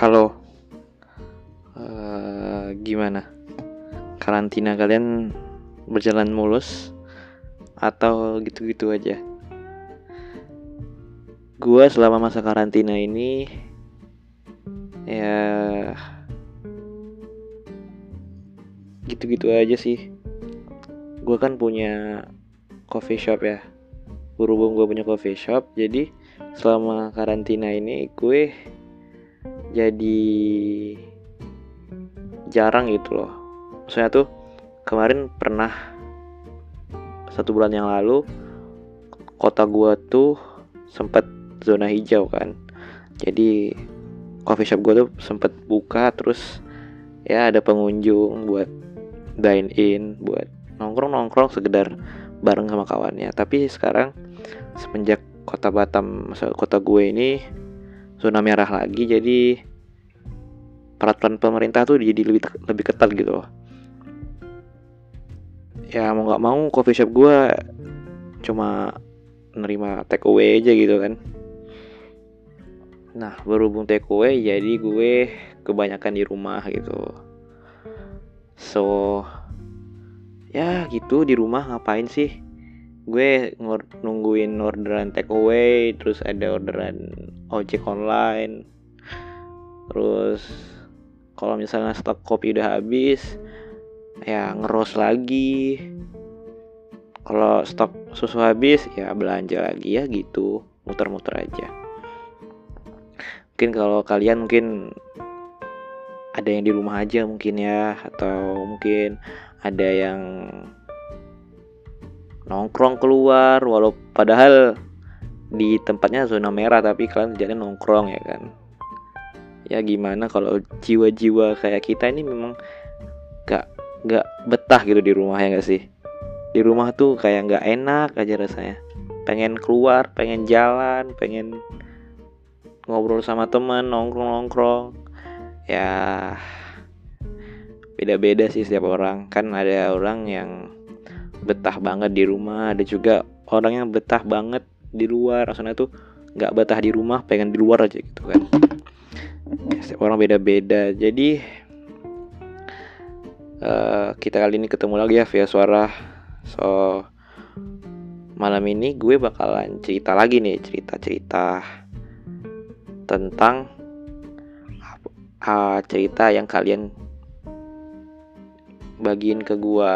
Halo, uh, gimana? Karantina kalian berjalan mulus atau gitu-gitu aja? Gua selama masa karantina ini ya gitu-gitu aja sih. Gue kan punya coffee shop ya. Berhubung gue punya coffee shop, jadi selama karantina ini gue jadi jarang gitu loh. Saya tuh kemarin pernah satu bulan yang lalu kota gua tuh sempat zona hijau kan. Jadi coffee shop gua tuh sempat buka terus ya ada pengunjung buat dine in buat nongkrong nongkrong sekedar bareng sama kawannya. Tapi sekarang semenjak kota Batam kota gue ini zona merah lagi jadi peraturan pemerintah tuh jadi lebih lebih ketat gitu ya mau nggak mau coffee shop gue cuma nerima take away aja gitu kan. Nah berhubung take away jadi gue kebanyakan di rumah gitu. So ya gitu di rumah ngapain sih gue nungguin orderan take away terus ada orderan ojek online. Terus kalau misalnya stok kopi udah habis ya ngeros lagi. Kalau stok susu habis ya belanja lagi ya gitu. Muter-muter aja. Mungkin kalau kalian mungkin ada yang di rumah aja mungkin ya atau mungkin ada yang nongkrong keluar walau padahal di tempatnya zona merah tapi kalian jalan nongkrong ya kan? Ya gimana kalau jiwa-jiwa kayak kita ini memang gak gak betah gitu di rumah ya gak sih? Di rumah tuh kayak gak enak aja rasanya. Pengen keluar pengen jalan pengen ngobrol sama teman nongkrong nongkrong ya beda-beda sih setiap orang. Kan ada orang yang betah banget di rumah. Ada juga orang yang betah banget di luar. Rasanya tuh nggak betah di rumah pengen di luar aja gitu kan. Setiap orang beda-beda. Jadi uh, kita kali ini ketemu lagi ya via suara. So malam ini gue bakalan cerita lagi nih cerita-cerita tentang uh, cerita yang kalian bagiin ke gue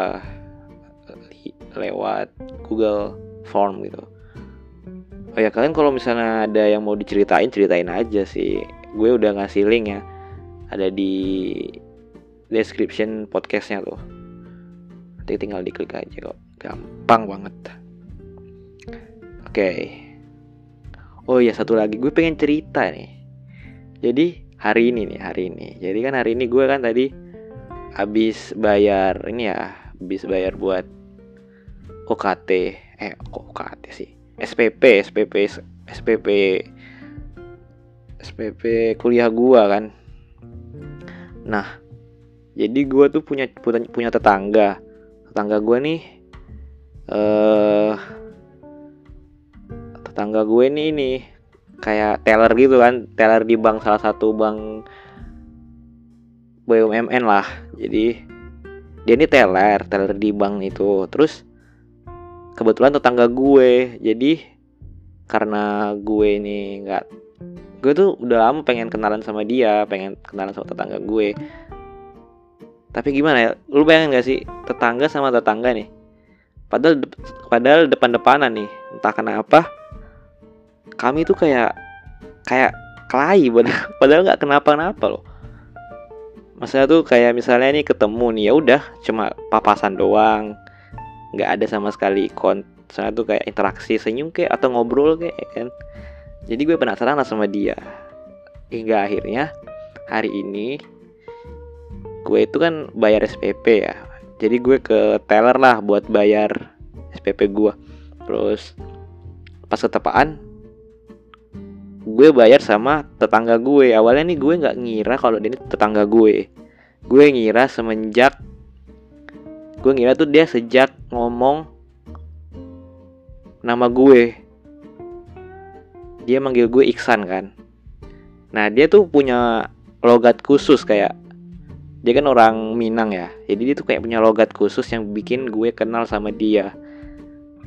lewat Google Form gitu. Oh ya kalian kalau misalnya ada yang mau diceritain ceritain aja sih. Gue udah ngasih link ya. Ada di description podcastnya tuh. Nanti tinggal diklik aja kok. Gampang banget. Oke. Okay. Oh ya satu lagi gue pengen cerita nih. Jadi hari ini nih hari ini. Jadi kan hari ini gue kan tadi habis bayar ini ya, habis bayar buat UKT eh kok UKT sih? SPP SPP SPP SPP kuliah gua kan. Nah jadi gua tuh punya punya, tetangga. Tetangga gua nih eh tetangga gue nih ini kayak teller gitu kan. Teller di bank salah satu bank BUMN lah. Jadi dia ini teller teller di bank itu. Terus kebetulan tetangga gue. Jadi karena gue ini nggak gue tuh udah lama pengen kenalan sama dia pengen kenalan sama tetangga gue. Tapi gimana ya lu bayangin gak sih tetangga sama tetangga nih? Padahal padahal depan-depanan nih entah kenapa kami tuh kayak kayak kelahi padahal nggak kenapa-napa loh. Masalah tuh kayak misalnya nih ketemu nih ya udah cuma papasan doang nggak ada sama sekali kon saya tuh kayak interaksi senyum kayak atau ngobrol kayak ya kan? Jadi gue penasaran lah sama dia. Hingga akhirnya hari ini gue itu kan bayar SPP ya. Jadi gue ke teller lah buat bayar SPP gue. Terus pas ketepaan gue bayar sama tetangga gue. Awalnya nih gue nggak ngira kalau ini tetangga gue. Gue ngira semenjak gue ngira tuh dia sejak ngomong nama gue. Dia manggil gue Iksan kan? Nah dia tuh punya logat khusus kayak dia kan orang Minang ya. Jadi dia tuh kayak punya logat khusus yang bikin gue kenal sama dia.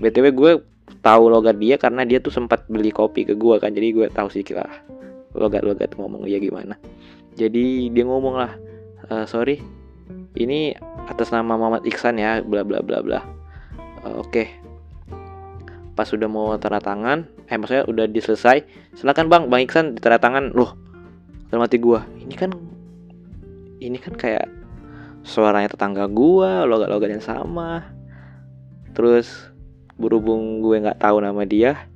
Btw gue tahu logat dia karena dia tuh sempat beli kopi ke gue kan? Jadi gue tahu sih lah logat-logat ngomong dia gimana. Jadi dia ngomong lah e, sorry ini atas nama Muhammad Iksan ya bla bla bla bla. Uh, oke. Okay. pas sudah mau tanda tangan eh maksudnya udah diselesai silakan bang bang Iksan tanda tangan. Loh dalam hati gue ini kan ini kan kayak suaranya tetangga gue logat-logat yang sama. Terus berhubung gue nggak tahu nama dia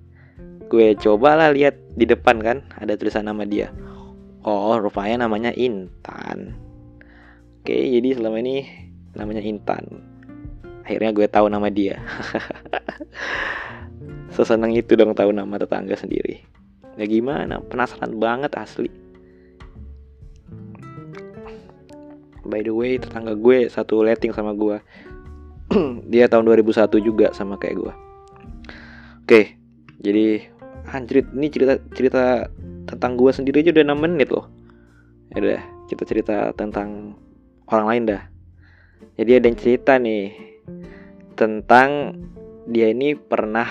gue cobalah lihat di depan kan ada tulisan nama dia. Oh rupanya namanya Intan oke jadi selama ini namanya Intan. Akhirnya gue tahu nama dia. Sesenang itu dong tahu nama tetangga sendiri. Ya gimana penasaran banget asli. By the way tetangga gue satu letting sama gue. Dia tahun 2001 juga sama kayak gue. Oke jadi anjrit ini cerita cerita tentang gue sendiri aja udah 6 menit loh. Ya udah kita cerita tentang orang lain dah jadi ada yang cerita nih tentang dia ini pernah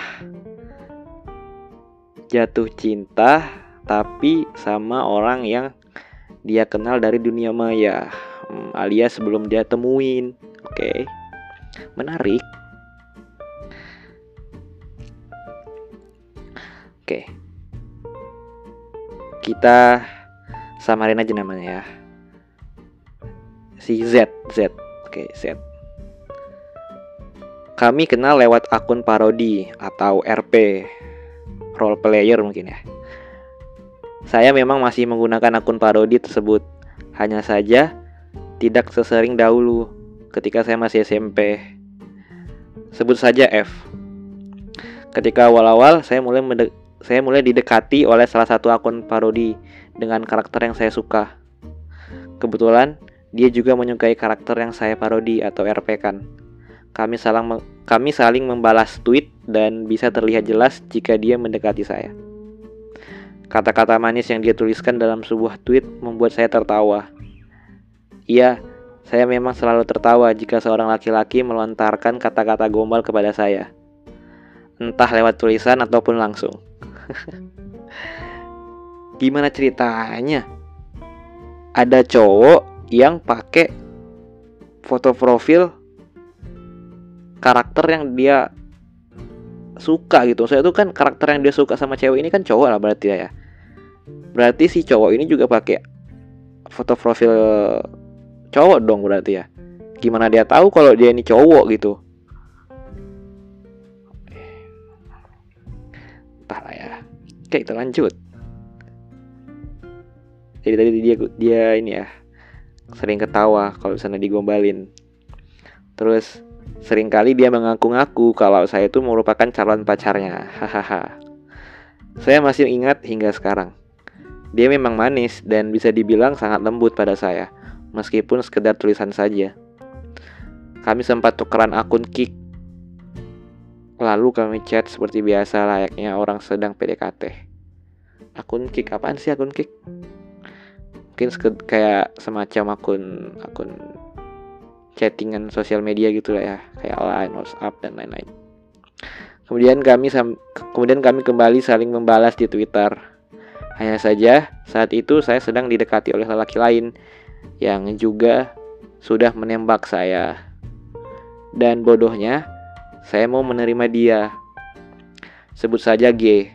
jatuh cinta tapi sama orang yang dia kenal dari dunia maya hmm, alias sebelum dia temuin. Oke. Menarik. Oke. Kita samarin aja namanya ya. Si Z, Z. Oke, Z. Kami kenal lewat akun parodi atau RP, role player mungkin ya. Saya memang masih menggunakan akun parodi tersebut. Hanya saja tidak sesering dahulu ketika saya masih SMP. Sebut saja F. Ketika awal-awal saya mulai saya mulai didekati oleh salah satu akun parodi dengan karakter yang saya suka. Kebetulan dia juga menyukai karakter yang saya parodi atau RP kan. Kami saling kami saling membalas tweet dan bisa terlihat jelas jika dia mendekati saya. Kata-kata manis yang dia tuliskan dalam sebuah tweet membuat saya tertawa. Iya, saya memang selalu tertawa jika seorang laki-laki melontarkan kata-kata gombal kepada saya. Entah lewat tulisan ataupun langsung. Gimana ceritanya? Ada cowok yang pakai foto profil karakter yang dia suka gitu. Saya itu kan karakter yang dia suka sama cewek ini kan cowok lah berarti ya. Berarti si cowok ini juga pakai foto profil cowok dong berarti ya. Gimana dia tahu kalau dia ini cowok gitu? Entahlah ya. Oke kita lanjut. Jadi tadi dia dia ini ya sering ketawa kalau sana digombalin terus sering kali dia mengaku-ngaku kalau saya itu merupakan calon pacarnya hahaha saya masih ingat hingga sekarang dia memang manis dan bisa dibilang sangat lembut pada saya meskipun sekedar tulisan saja. Kami sempat tukeran akun Kik. Lalu kami chat seperti biasa layaknya orang sedang PDKT. Akun Kik apaan sih akun Kik? Mungkin kayak semacam akun akun chattingan sosial media gitu lah ya, kayak Line, WhatsApp dan lain-lain. Kemudian kami kemudian kami kembali saling membalas di Twitter. Hanya saja saat itu saya sedang didekati oleh lelaki lain yang juga sudah menembak saya. Dan bodohnya, saya mau menerima dia. Sebut saja G.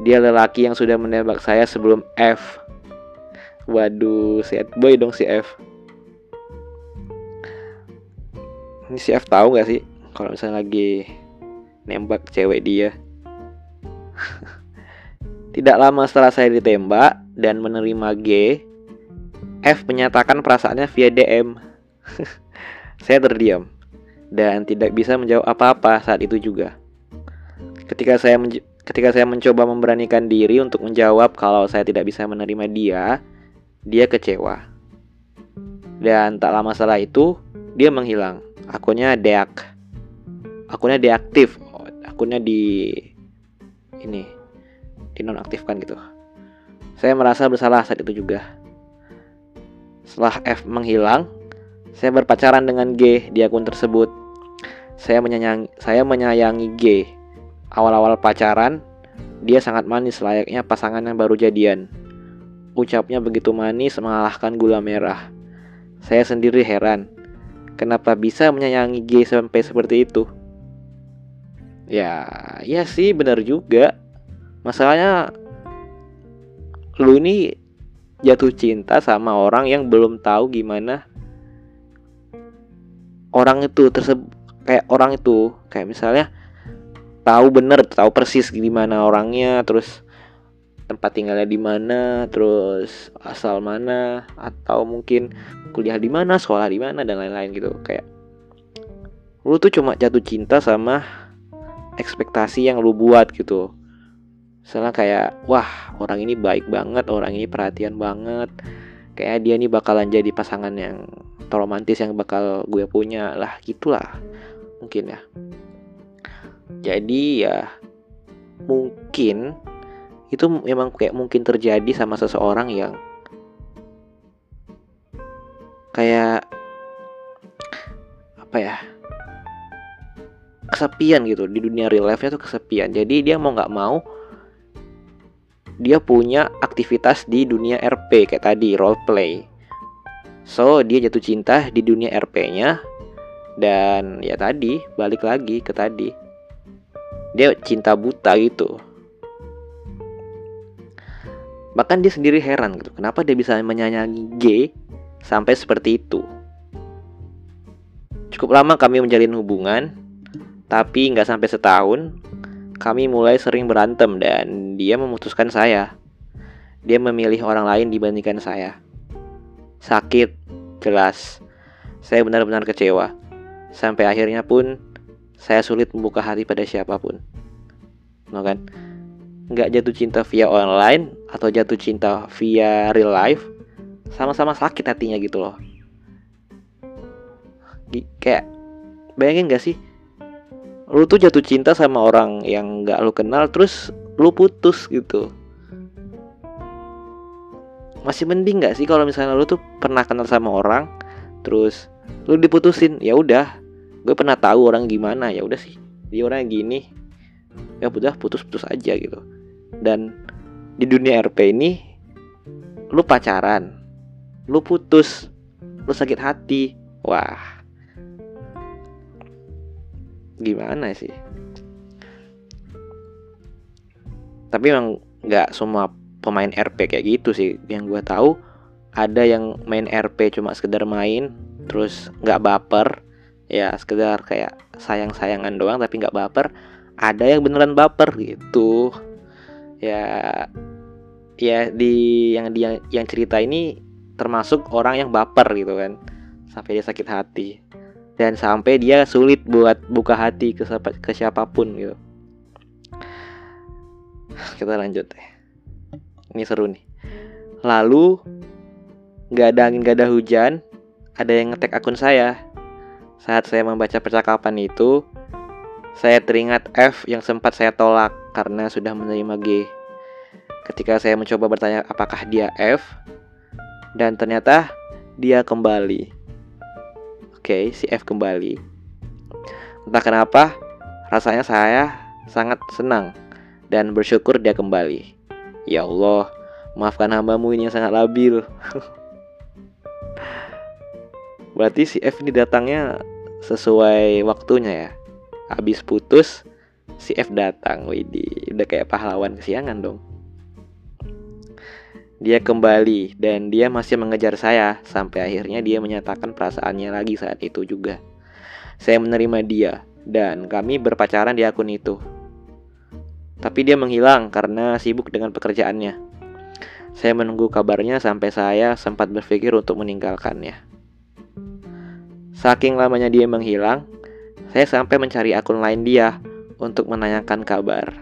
Dia lelaki yang sudah menembak saya sebelum F. Waduh, set boy dong si F. Ini si F tahu gak sih kalau misalnya lagi nembak cewek dia? Tidak lama setelah saya ditembak dan menerima G, F menyatakan perasaannya via DM. saya terdiam dan tidak bisa menjawab apa-apa saat itu juga. Ketika saya ketika saya mencoba memberanikan diri untuk menjawab kalau saya tidak bisa menerima dia, dia kecewa. Dan tak lama setelah itu, dia menghilang. Akunnya deak. Akunnya deaktif. Akunnya di ini dinonaktifkan gitu. Saya merasa bersalah saat itu juga Setelah F menghilang, saya berpacaran dengan G di akun tersebut. Saya menyayangi, saya menyayangi G. Awal-awal pacaran, dia sangat manis layaknya pasangan yang baru jadian. Ucapnya begitu manis mengalahkan gula merah. Saya sendiri heran, kenapa bisa menyayangi G sampai seperti itu? Ya, ya sih benar juga. Masalahnya lu ini jatuh cinta sama orang yang belum tahu gimana orang itu tersebut kayak orang itu kayak misalnya tahu bener tahu persis gimana orangnya terus tempat tinggalnya di mana terus asal mana atau mungkin kuliah di mana sekolah di mana dan lain-lain gitu kayak lu tuh cuma jatuh cinta sama ekspektasi yang lu buat gitu Misalnya kayak wah orang ini baik banget, orang ini perhatian banget. Kayak dia ini bakalan jadi pasangan yang romantis yang bakal gue punya lah gitulah mungkin ya. Jadi ya mungkin itu memang kayak mungkin terjadi sama seseorang yang kayak apa ya kesepian gitu di dunia real life nya tuh kesepian jadi dia mau nggak mau dia punya aktivitas di dunia RP kayak tadi role play. So dia jatuh cinta di dunia RP-nya dan ya tadi balik lagi ke tadi dia cinta buta gitu. Bahkan dia sendiri heran gitu, kenapa dia bisa menyanyi G sampai seperti itu. Cukup lama kami menjalin hubungan, tapi nggak sampai setahun kami mulai sering berantem dan dia memutuskan saya. Dia memilih orang lain dibandingkan saya. Sakit, jelas. Saya benar-benar kecewa. Sampai akhirnya pun saya sulit membuka hati pada siapa pun. No kan? Nggak jatuh cinta via online atau jatuh cinta via real life, sama-sama sakit hatinya gitu loh. Kayak bayangin gak sih? Lu tuh jatuh cinta sama orang yang gak lu kenal terus lu putus gitu. Masih mending gak sih kalau misalnya lu tuh pernah kenal sama orang terus lu diputusin? Ya udah gue pernah tahu orang gimana ya udah sih. Dia orang gini. Ya udah putus-putus aja gitu dan di dunia RP ini lu pacaran lu putus lu sakit hati. Wah. Gimana sih? Tapi emang nggak semua pemain RP kayak gitu sih. Yang gue tahu ada yang main RP cuma sekedar main terus nggak baper. Ya sekedar kayak sayang-sayangan doang tapi nggak baper. Ada yang beneran baper gitu ya ya di yang dia yang cerita ini termasuk orang yang baper gitu kan. Sampai dia sakit hati. Dan sampai dia sulit buat buka hati ke, siapa, ke siapa pun gitu. Kita lanjut deh. Ini seru nih. Lalu nggak ada angin gak ada hujan ada yang ngetek akun saya. Saat saya membaca percakapan itu saya teringat F yang sempat saya tolak karena sudah menerima G ketika saya mencoba bertanya apakah dia F dan ternyata dia kembali Oke, si F kembali. Entah kenapa, rasanya saya sangat senang dan bersyukur dia kembali. Ya Allah, maafkan hambamu ini yang sangat labil. Berarti si F ini datangnya sesuai waktunya ya. Habis putus, si F datang. Widih, udah kayak pahlawan kesiangan dong. Dia kembali dan dia masih mengejar saya sampai akhirnya dia menyatakan perasaannya lagi saat itu juga. Saya menerima dia dan kami berpacaran di akun itu. Tapi dia menghilang karena sibuk dengan pekerjaannya. Saya menunggu kabarnya sampai saya sempat berpikir untuk meninggalkannya. Saking lamanya dia menghilang, saya sampai mencari akun lain dia untuk menanyakan kabar.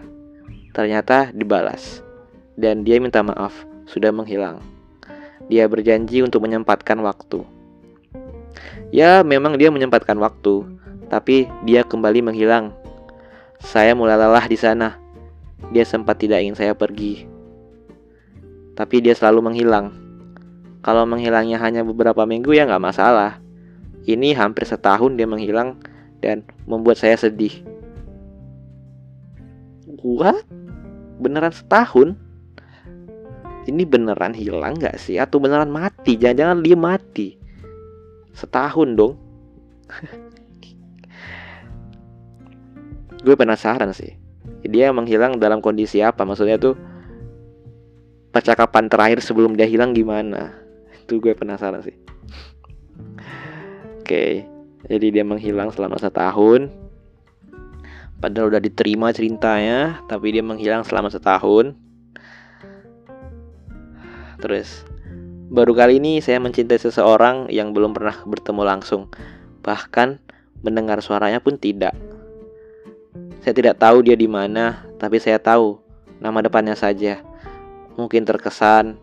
Ternyata dibalas, dan dia minta maaf sudah menghilang. Dia berjanji untuk menyempatkan waktu. Ya, memang dia menyempatkan waktu, tapi dia kembali menghilang. Saya mulai lelah di sana. Dia sempat tidak ingin saya pergi. Tapi dia selalu menghilang. kalau menghilangnya hanya beberapa minggu ya nggak masalah ini hampir setahun dia menghilang dan membuat saya sedih What? beneran setahun ini beneran hilang nggak sih? Atau beneran mati? Jangan-jangan dia mati. Setahun dong. Gue penasaran sih. Dia menghilang dalam kondisi apa? Maksudnya tuh percakapan terakhir sebelum dia hilang gimana? Itu gue penasaran sih. Oke. Jadi dia menghilang selama setahun padahal udah diterima ceritanya tapi dia menghilang selama setahun terus baru kali ini saya mencintai seseorang yang belum pernah bertemu langsung bahkan mendengar suaranya pun tidak saya tidak tahu dia di mana, tapi saya tahu nama depannya saja. Mungkin terkesan,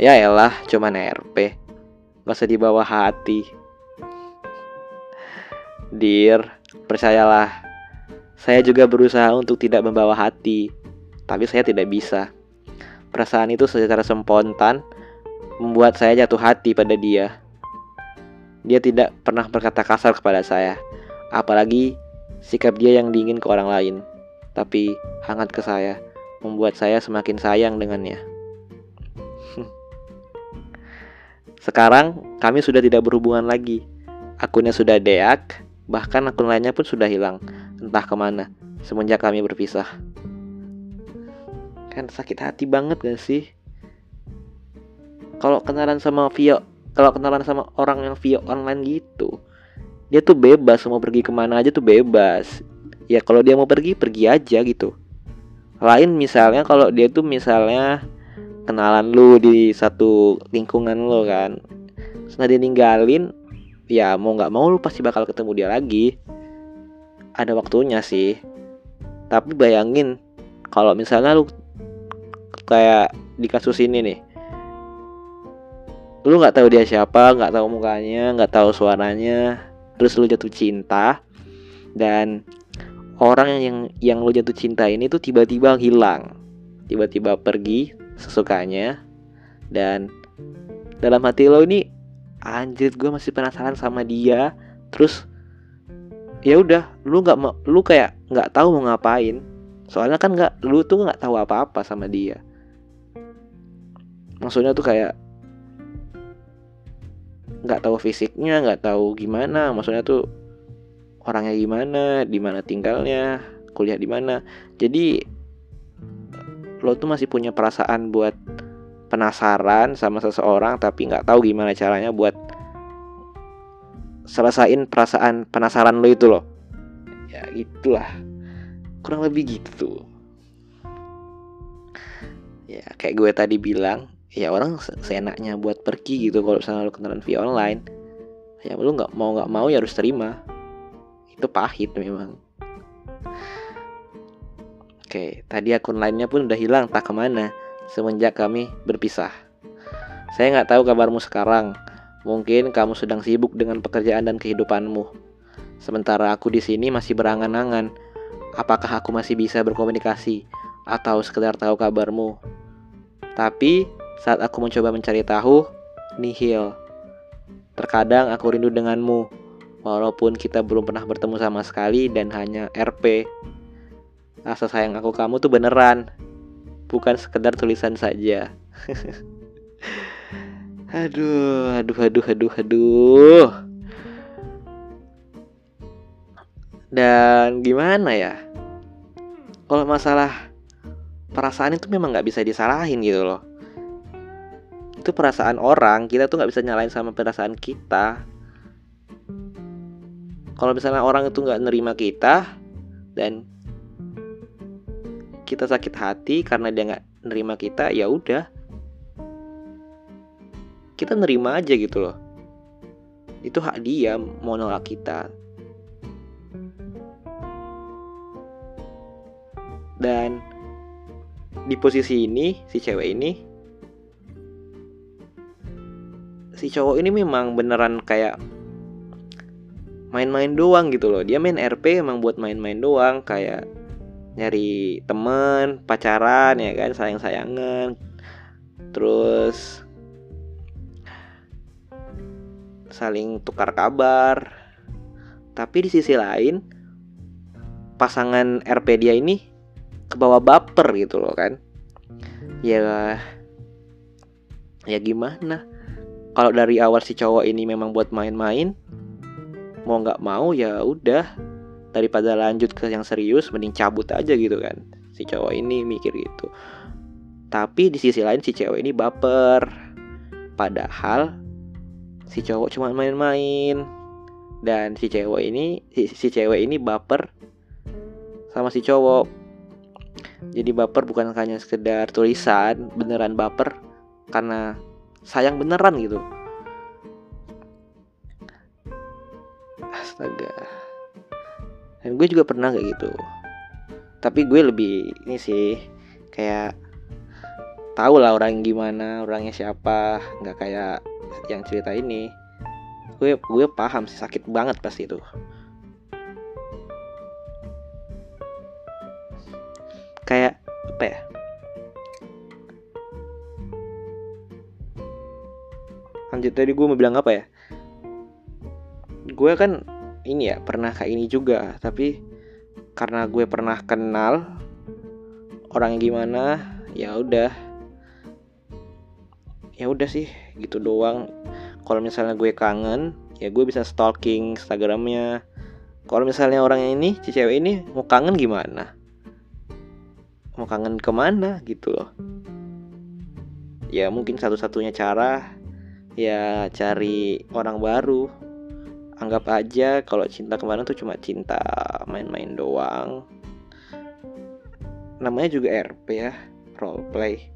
ya elah, cuman RP. Gak usah dibawa hati. Dear, percayalah, saya juga berusaha untuk tidak membawa hati, tapi saya tidak bisa. Perasaan itu secara spontan membuat saya jatuh hati pada dia. Dia tidak pernah berkata kasar kepada saya, apalagi Sikap dia yang dingin ke orang lain, tapi hangat ke saya, membuat saya semakin sayang dengannya. Sekarang kami sudah tidak berhubungan lagi. Akunnya sudah deak, bahkan akun lainnya pun sudah hilang, entah ke mana, semenjak kami berpisah. Kan sakit hati banget gak sih? Kalau kenalan sama Vio, kalau kenalan sama orang yang Vio online gitu, dia tuh bebas mau pergi ke mana aja tuh bebas ya kalau dia mau pergi pergi aja gitu lain misalnya kalau dia tuh misalnya kenalan lu di satu lingkungan lo kan setelah dia ninggalin ya mau nggak mau lu pasti bakal ketemu dia lagi ada waktunya sih. Tapi bayangin kalau misalnya lu kayak di kasus ini nih lu nggak tahu dia siapa nggak tahu mukanya nggak tahu suaranya terus lu jatuh cinta dan orang yang yang lu jatuh cinta ini tuh tiba-tiba hilang. Tiba-tiba pergi sesukanya dan dalam hati lo ini anjir gue masih penasaran sama dia terus ya udah lu nggak lu kayak nggak tahu mau ngapain. Soalnya kan nggak lu tuh nggak tahu apa-apa sama dia. Maksudnya tuh kayak nggak tahu fisiknya nggak tahu gimana. Maksudnya tuh orangnya gimana di mana tinggalnya kuliah di mana. Jadi lo tuh masih punya perasaan buat penasaran sama seseorang tapi nggak tahu gimana caranya buat selesain perasaan penasaran lo itu loh. Ya itulah. Kurang lebih gitu. Ya kayak gue tadi bilang ya orang seenaknya buat pergi gitu kalau misalnya lu kenalan via online. Ya lu nggak mau nggak mau ya harus terima. Itu pahit memang. Oke tadi akun lainnya pun udah hilang tak ke mana semenjak kami berpisah. Saya nggak tahu kabarmu sekarang mungkin kamu sedang sibuk dengan pekerjaan dan kehidupanmu sementara aku di sini masih berangan-angan apakah aku masih bisa berkomunikasi atau sekedar tahu kabarmu tapi saat aku mencoba mencari tahu, nihil. Terkadang aku rindu denganmu, walaupun kita belum pernah bertemu sama sekali dan hanya RP. Rasa sayang aku kamu tuh beneran, bukan sekedar tulisan saja. aduh, aduh, aduh, aduh, aduh. Dan gimana ya? Kalau masalah perasaan itu memang nggak bisa disalahin gitu loh itu perasaan orang kita tuh nggak bisa nyalain sama perasaan kita kalau misalnya orang itu nggak nerima kita dan kita sakit hati karena dia nggak nerima kita ya udah kita nerima aja gitu loh. Itu hak dia mau nolak kita. Dan di posisi ini si cewek ini si cowok ini memang beneran kayak main-main doang gitu loh. Dia main RP emang buat main-main doang kayak nyari temen pacaran ya kan sayang-sayangan. Terus saling tukar kabar. Tapi di sisi lain pasangan RP dia ini kebawa baper gitu loh kan. Ya ya gimana? Kalau dari awal si cowok ini memang buat main-main mau nggak mau ya udah. Daripada lanjut ke yang serius mending cabut aja gitu kan. Si cowok ini mikir gitu. Tapi di sisi lain si cewek ini baper. Padahal si cowok cuma main-main. Dan si cewek ini si, si cewek ini baper sama si cowok. Jadi baper bukan hanya sekedar tulisan beneran baper karena sayang beneran gitu. Astaga. Dan gue juga pernah kayak gitu. Tapi gue lebih ini sih kayak tahu lah orang gimana orangnya siapa. Nggak kayak yang cerita ini gue gue paham sih sakit banget pasti itu. Kayak apa ya? Lanjut tadi gue mau bilang apa ya? Gue kan ini ya pernah kayak ini juga tapi karena gue pernah kenal orang gimana ya udah ya udah sih gitu doang. Kalau misalnya gue kangen ya gue bisa stalking instagramnya. Kalau misalnya orangnya ini si cewek ini mau kangen gimana? Mau kangen ke mana gitu loh. Ya mungkin satu-satunya cara ya cari orang baru. Anggap aja kalau cinta kemarin tuh cuma cinta main-main doang. Namanya juga RP ya role play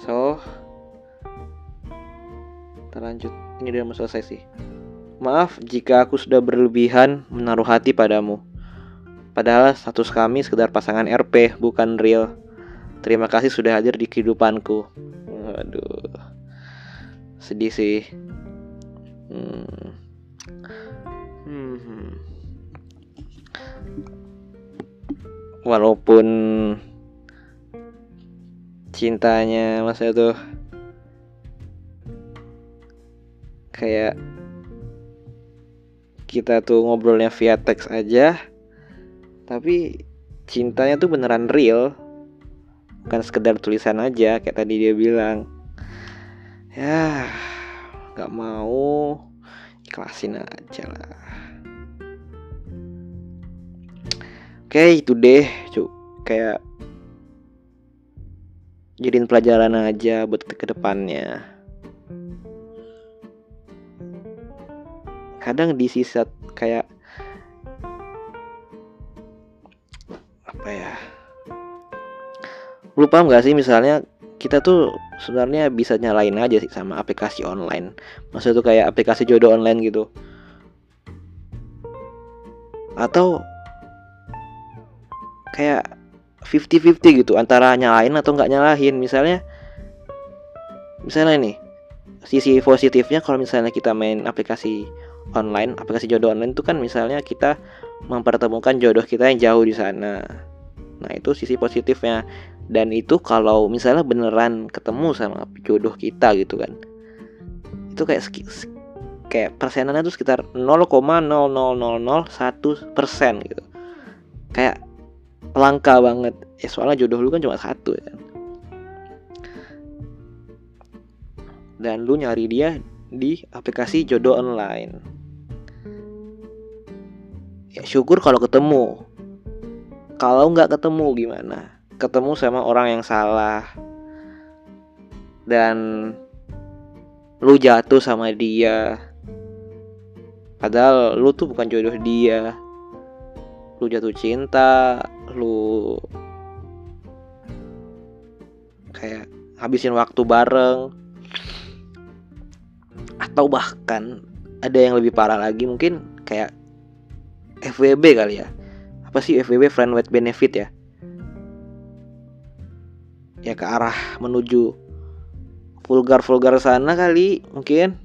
so terlanjut ini udah selesai sih. Maaf jika aku sudah berlebihan menaruh hati padamu. Padahal status kami sekedar pasangan RP bukan real. Terima kasih sudah hadir di kehidupanku. Waduh. Sedih sih. Hmm. Hmm. walaupun cintanya masa itu kayak kita tuh ngobrolnya via teks aja tapi cintanya tuh beneran real. Bukan sekedar tulisan aja kayak tadi dia bilang. Ya nggak mau ikhlasin aja lah. Oke itu deh cu kayak jadiin pelajaran aja buat ke depannya kadang di sisa kayak apa ya lupa nggak sih? Misalnya kita tuh sebenarnya bisa nyalain aja sih sama aplikasi online. Maksudnya tuh kayak aplikasi jodoh online gitu. Atau kayak 50-50 gitu antara nyalain atau nggak nyalahin. Misalnya misalnya nih sisi positifnya kalau misalnya kita main aplikasi online aplikasi jodoh online itu kan misalnya kita mempertemukan jodoh kita yang jauh di sana. Nah itu sisi positifnya. Dan itu kalau misalnya beneran ketemu sama jodoh kita gitu kan itu kayak kayak persenannya tuh sekitar 0,00001 persen gitu. Kayak langka banget. Ya soalnya jodoh lu kan cuma satu ya kan? Dan lu nyari dia di aplikasi jodoh online. Ya syukur kalau ketemu. Kalau nggak ketemu gimana? Ketemu sama orang yang salah. Dan lu jatuh sama dia. Padahal lu tuh bukan jodoh dia. Lu jatuh cinta lu kayak habisin waktu bareng. Atau bahkan ada yang lebih parah lagi mungkin kayak FWB kali ya. Apa sih FWB friend with benefit ya. Ya ke arah menuju vulgar-vulgar sana kali mungkin.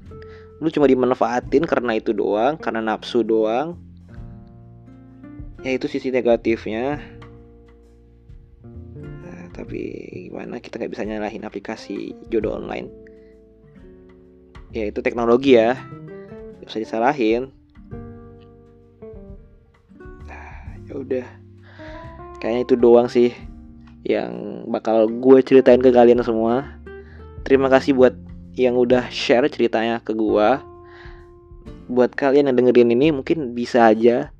Lu cuma dimanfaatin karena itu doang karena nafsu doang. Ya itu sisi negatifnya tapi gimana kita nggak bisa nyalahin aplikasi jodoh online. Ya itu teknologi ya. Gak bisa disalahin. Nah, ya udah. Kayaknya itu doang sih yang bakal gue ceritain ke kalian semua. Terima kasih buat yang udah share ceritanya ke gue buat kalian yang dengerin ini mungkin bisa aja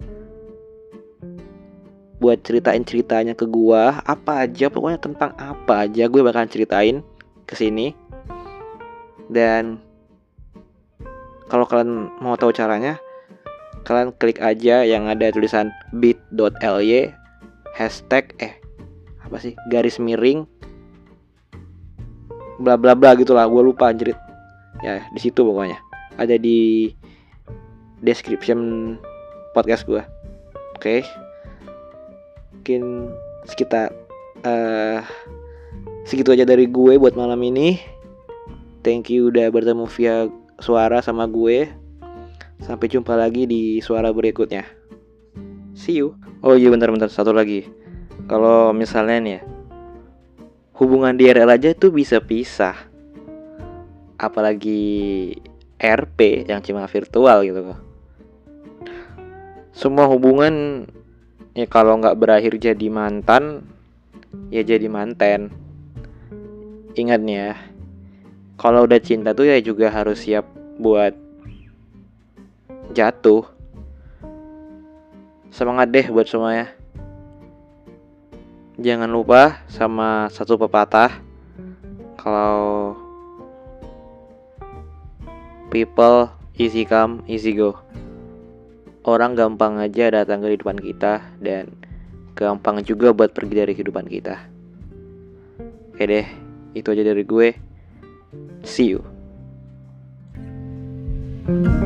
buat ceritain ceritanya ke gua apa aja pokoknya tentang apa aja gue bakal ceritain ke sini. Dan kalau kalian mau tahu caranya kalian klik aja yang ada tulisan bit.ly hashtag eh apa sih garis miring bla bla bla gitulah gue lupa anjrit ya di situ pokoknya. Ada di description podcast gue oke. okay mungkin sekitar uh, segitu aja dari gue buat malam ini. Thank you udah bertemu via suara sama gue. Sampai jumpa lagi di suara berikutnya. See you. Oh iya bentar-bentar satu lagi. Kalau misalnya nih ya hubungan di RL aja tuh bisa pisah. Apalagi RP yang cuma virtual gitu. Semua hubungan ya kalau nggak berakhir jadi mantan ya jadi manten. Ingat nih ya kalau udah cinta tuh ya juga harus siap buat jatuh. Semangat deh buat semuanya jangan lupa sama satu pepatah kalau people easy come easy go orang gampang aja datang ke kehidupan kita dan gampang juga buat pergi dari kehidupan kita. Oke deh, itu aja dari gue. See you. thank you